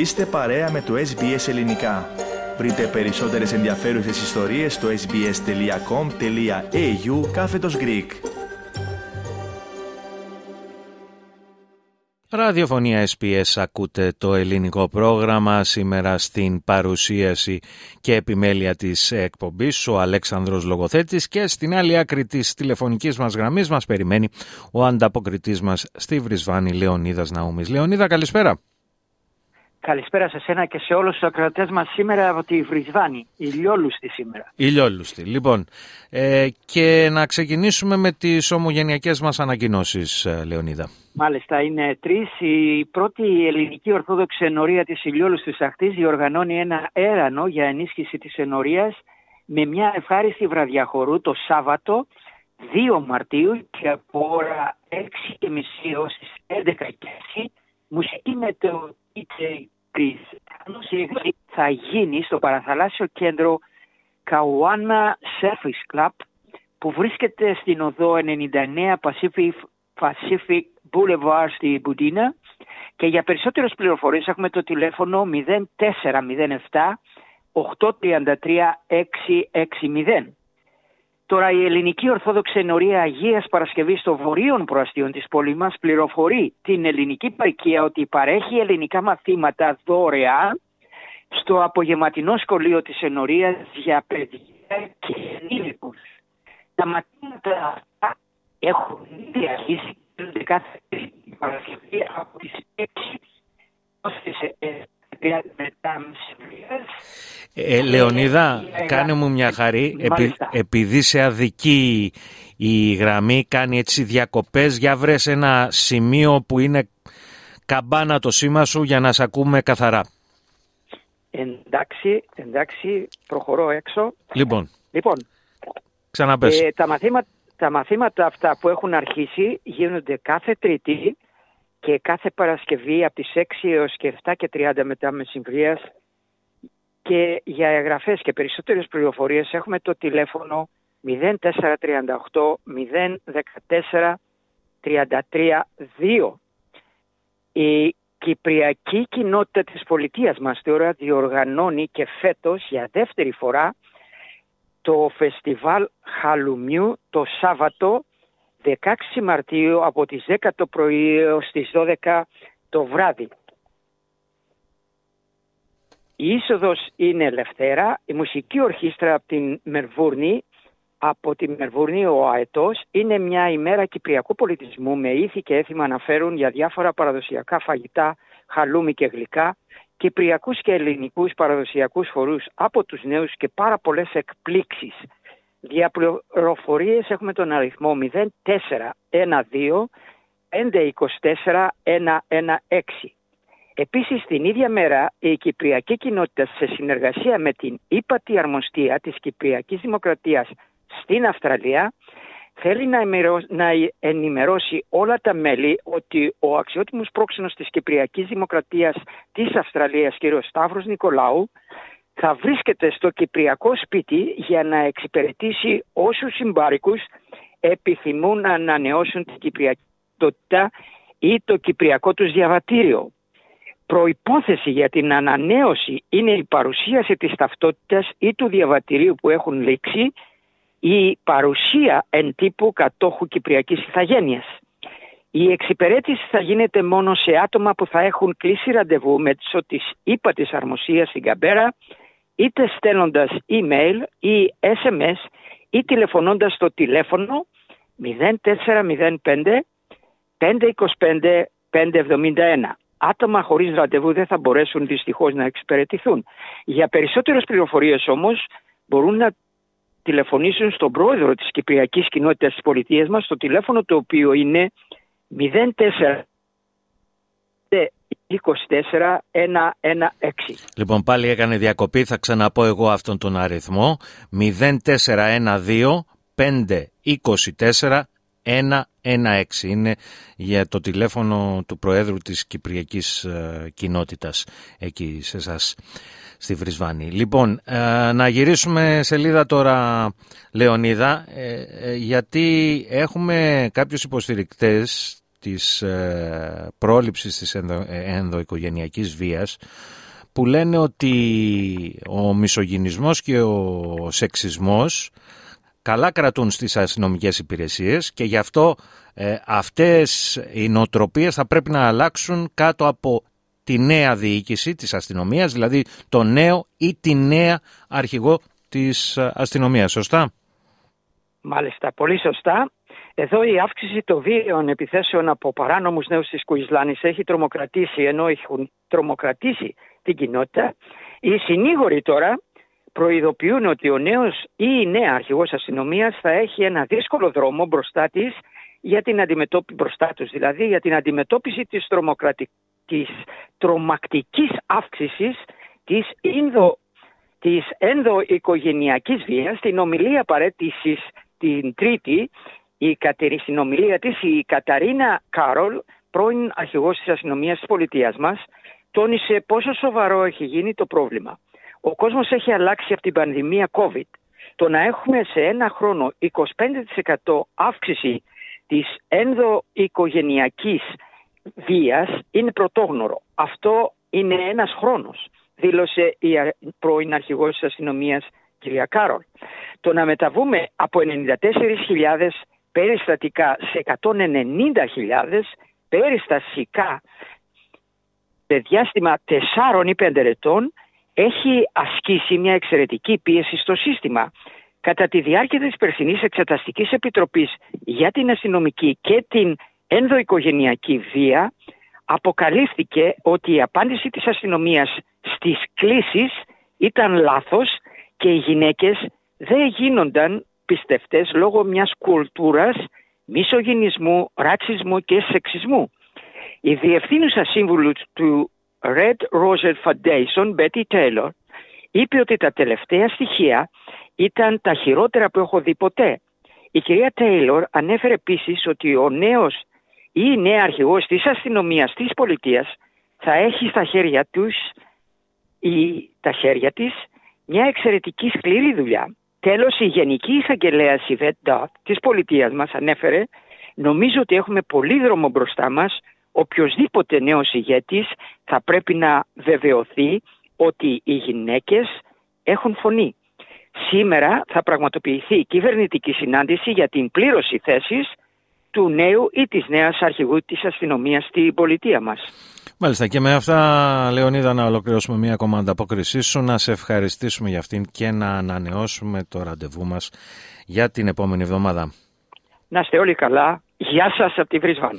Είστε παρέα με το SBS Ελληνικά. Βρείτε περισσότερες ενδιαφέρουσες ιστορίες στο sbs.com.au κάθετος Greek. Ραδιοφωνία SPS ακούτε το ελληνικό πρόγραμμα σήμερα στην παρουσίαση και επιμέλεια της εκπομπής ο Αλέξανδρος Λογοθέτης και στην άλλη άκρη της τηλεφωνικής μας γραμμής μας περιμένει ο ανταποκριτής μας στη Βρισβάνη Λεωνίδας Ναούμης. Λεωνίδα καλησπέρα. Καλησπέρα σε σένα και σε όλους τους ακροατές μας σήμερα από τη Βρισβάνη, ηλιόλουστη σήμερα. Ηλιόλουστη. Λοιπόν, ε, και να ξεκινήσουμε με τις ομογενειακές μας ανακοινώσεις, ε, Λεωνίδα. Μάλιστα, είναι τρεις. Η πρώτη ελληνική ορθόδοξη ενορία της ηλιόλουστης ακτής διοργανώνει ένα έρανο για ενίσχυση της ενορίας με μια ευχάριστη βραδιαχωρού το Σάββατο 2 Μαρτίου και από ώρα 6.30 έως τις 11.30 μουσική με το DJ Chris. Θα γίνει στο παραθαλάσσιο κέντρο Καουάνα Surface Club που βρίσκεται στην οδό 99 Pacific, Pacific Boulevard στη Μπουντίνα και για περισσότερες πληροφορίες έχουμε το τηλέφωνο 0407 833 660. Τώρα η ελληνική Ορθόδοξη Ενωρία Αγίας Παρασκευής στο βορείων προαστίων της πόλης μας πληροφορεί την ελληνική παροικία ότι παρέχει ελληνικά μαθήματα δωρεάν στο απογευματινό σχολείο της Ενωρίας για παιδιά και ενήλικους. Τα μαθήματα αυτά έχουν ήδη αρχίσει κάθε Παρασκευή από τις 6 ως τις ε, Λεωνίδα, κάνε μου μια χαρή, επειδή σε αδική η γραμμή κάνει έτσι διακοπές, για βρες ένα σημείο που είναι καμπάνα το σήμα σου για να σε ακούμε καθαρά. Εντάξει, εντάξει, προχωρώ έξω. Λοιπόν, λοιπόν ξαναπες. Ε, τα, μαθήματα, τα μαθήματα αυτά που έχουν αρχίσει γίνονται κάθε Τρίτη και κάθε Παρασκευή από τις 6 έως και 7 και 30 μετά μεσημβρίας και για εγγραφές και περισσότερες πληροφορίες έχουμε το τηλέφωνο 0438 014 33 2. Η Κυπριακή κοινότητα της πολιτείας μας τώρα διοργανώνει και φέτος για δεύτερη φορά το φεστιβάλ Χαλουμιού το Σάββατο 16 Μαρτίου από τις 10 το πρωί έως τις 12 το βράδυ. Η είσοδος είναι ελευθέρα. Η μουσική ορχήστρα από την Μερβούρνη, από τη Μερβούρνη ο Αετός, είναι μια ημέρα κυπριακού πολιτισμού με ήθη και έθιμα να φέρουν για διάφορα παραδοσιακά φαγητά, χαλούμι και γλυκά, κυπριακούς και ελληνικούς παραδοσιακούς φορούς από τους νέους και πάρα πολλές εκπλήξεις για πληροφορίες έχουμε τον αριθμό 0412 524 116. Επίσης την ίδια μέρα η Κυπριακή Κοινότητα σε συνεργασία με την ύπατη αρμοστία της Κυπριακής Δημοκρατίας στην Αυστραλία θέλει να ενημερώσει όλα τα μέλη ότι ο αξιότιμος πρόξενος της Κυπριακής Δημοκρατίας της Αυστραλίας κ. Σταύρος Νικολάου θα βρίσκεται στο κυπριακό σπίτι για να εξυπηρετήσει όσους συμπάρικους επιθυμούν να ανανεώσουν την κυπριακότητα ή το κυπριακό τους διαβατήριο. Προϋπόθεση για την ανανέωση είναι η παρουσίαση της ταυτότητας ή του διαβατηρίου που έχουν λήξει ή η παρουσία εν τύπου κατόχου κυπριακής ηθαγένειας. Η εξυπηρέτηση θα γίνεται μόνο σε άτομα που θα έχουν κλείσει ραντεβού με τις ύπα της αρμοσίας στην Καμπέρα είτε στέλνοντας email ή SMS ή τηλεφωνώντας στο τηλέφωνο 0405 525 571. Άτομα χωρίς ραντεβού δεν θα μπορέσουν δυστυχώς να εξυπηρετηθούν. Για περισσότερες πληροφορίες όμως μπορούν να τηλεφωνήσουν στον πρόεδρο της Κυπριακής Κοινότητας της Πολιτείας μας στο τηλέφωνο το οποίο είναι 04 24 Λοιπόν πάλι έκανε διακοπή, θα ξαναπώ εγώ αυτόν τον αριθμό 0412 524 116 είναι για το τηλέφωνο του Προέδρου της Κυπριακής ε, Κοινότητας εκεί σε εσάς στη Βρισβάνη. Λοιπόν, ε, να γυρίσουμε σελίδα τώρα Λεωνίδα ε, γιατί έχουμε κάποιους υποστηρικτές της ε, πρόληψης της ενδο, ενδοοικογενειακής βίας που λένε ότι ο μισογυνισμός και ο σεξισμός καλά κρατούν στις αστυνομικές υπηρεσίες και γι' αυτό ε, αυτές οι νοοτροπίες θα πρέπει να αλλάξουν κάτω από τη νέα διοίκηση της αστυνομίας, δηλαδή το νέο ή τη νέα αρχηγό της αστυνομίας. Σωστά; Μάλιστα, πολύ σωστά. Εδώ η αύξηση των βίαιων επιθέσεων από παράνομους νέους της Κουισλάνης έχει τρομοκρατήσει, ενώ έχουν τρομοκρατήσει την κοινότητα. Οι συνήγοροι τώρα προειδοποιούν ότι ο νέος ή η νέα αρχηγός αστυνομίας θα έχει ένα δύσκολο δρόμο μπροστά της για την αντιμετώπιση μπροστά τους, δηλαδή για την αντιμετώπιση της, της τρομακτικής αύξησης της, Ινδο, της ενδοοικογενειακής βίας στην ομιλία παρέτησης την Τρίτη η, στην ομιλία της η Καταρίνα Κάρολ πρώην αρχηγός της αστυνομίας της πολιτείας μας τόνισε πόσο σοβαρό έχει γίνει το πρόβλημα. Ο κόσμος έχει αλλάξει από την πανδημία COVID. Το να έχουμε σε ένα χρόνο 25% αύξηση της ενδοοικογενειακής βίας είναι πρωτόγνωρο. Αυτό είναι ένας χρόνος, δήλωσε η πρώην αρχηγός της αστυνομίας κυρία Κάρολ. Το να μεταβούμε από 94.000 περιστατικά σε 190.000 περιστασικά σε διάστημα 4 ή 5 ετών έχει ασκήσει μια εξαιρετική πίεση στο σύστημα. Κατά τη διάρκεια της περσινής εξεταστικής επιτροπής για την αστυνομική και την ενδοοικογενειακή βία αποκαλύφθηκε ότι η απάντηση της αστυνομίας στις κλήσεις ήταν λάθος και οι γυναίκες δεν γίνονταν πιστευτές λόγω μιας κουλτούρας μισογυνισμού, ρατσισμού και σεξισμού. Η διευθύνουσα σύμβουλος του Red Rosette Foundation, Betty Taylor, είπε ότι τα τελευταία στοιχεία ήταν τα χειρότερα που έχω δει ποτέ. Η κυρία Τέιλορ ανέφερε επίσης ότι ο νέος ή η νέα αρχηγός της αστυνομίας της πολιτείας θα έχει στα χέρια τους ή τα χέρια της μια εξαιρετική σκληρή δουλειά. Τέλος, η Γενική Εισαγγελέα Σιβέτ Ντότ της πολιτείας μας ανέφερε «Νομίζω ότι έχουμε πολύ δρόμο μπροστά μας. Οποιοδήποτε νέος ηγέτης θα πρέπει να βεβαιωθεί ότι οι γυναίκες έχουν φωνή. Σήμερα θα πραγματοποιηθεί η κυβερνητική συνάντηση για την πλήρωση θέσης του νέου ή της νέας αρχηγού της αστυνομίας στην πολιτεία μας. Μάλιστα και με αυτά Λεωνίδα να ολοκληρώσουμε μια ακόμα ανταπόκρισή σου, να σε ευχαριστήσουμε για αυτήν και να ανανεώσουμε το ραντεβού μας για την επόμενη εβδομάδα. Να είστε όλοι καλά. Γεια σας από τη Βρισβάνη.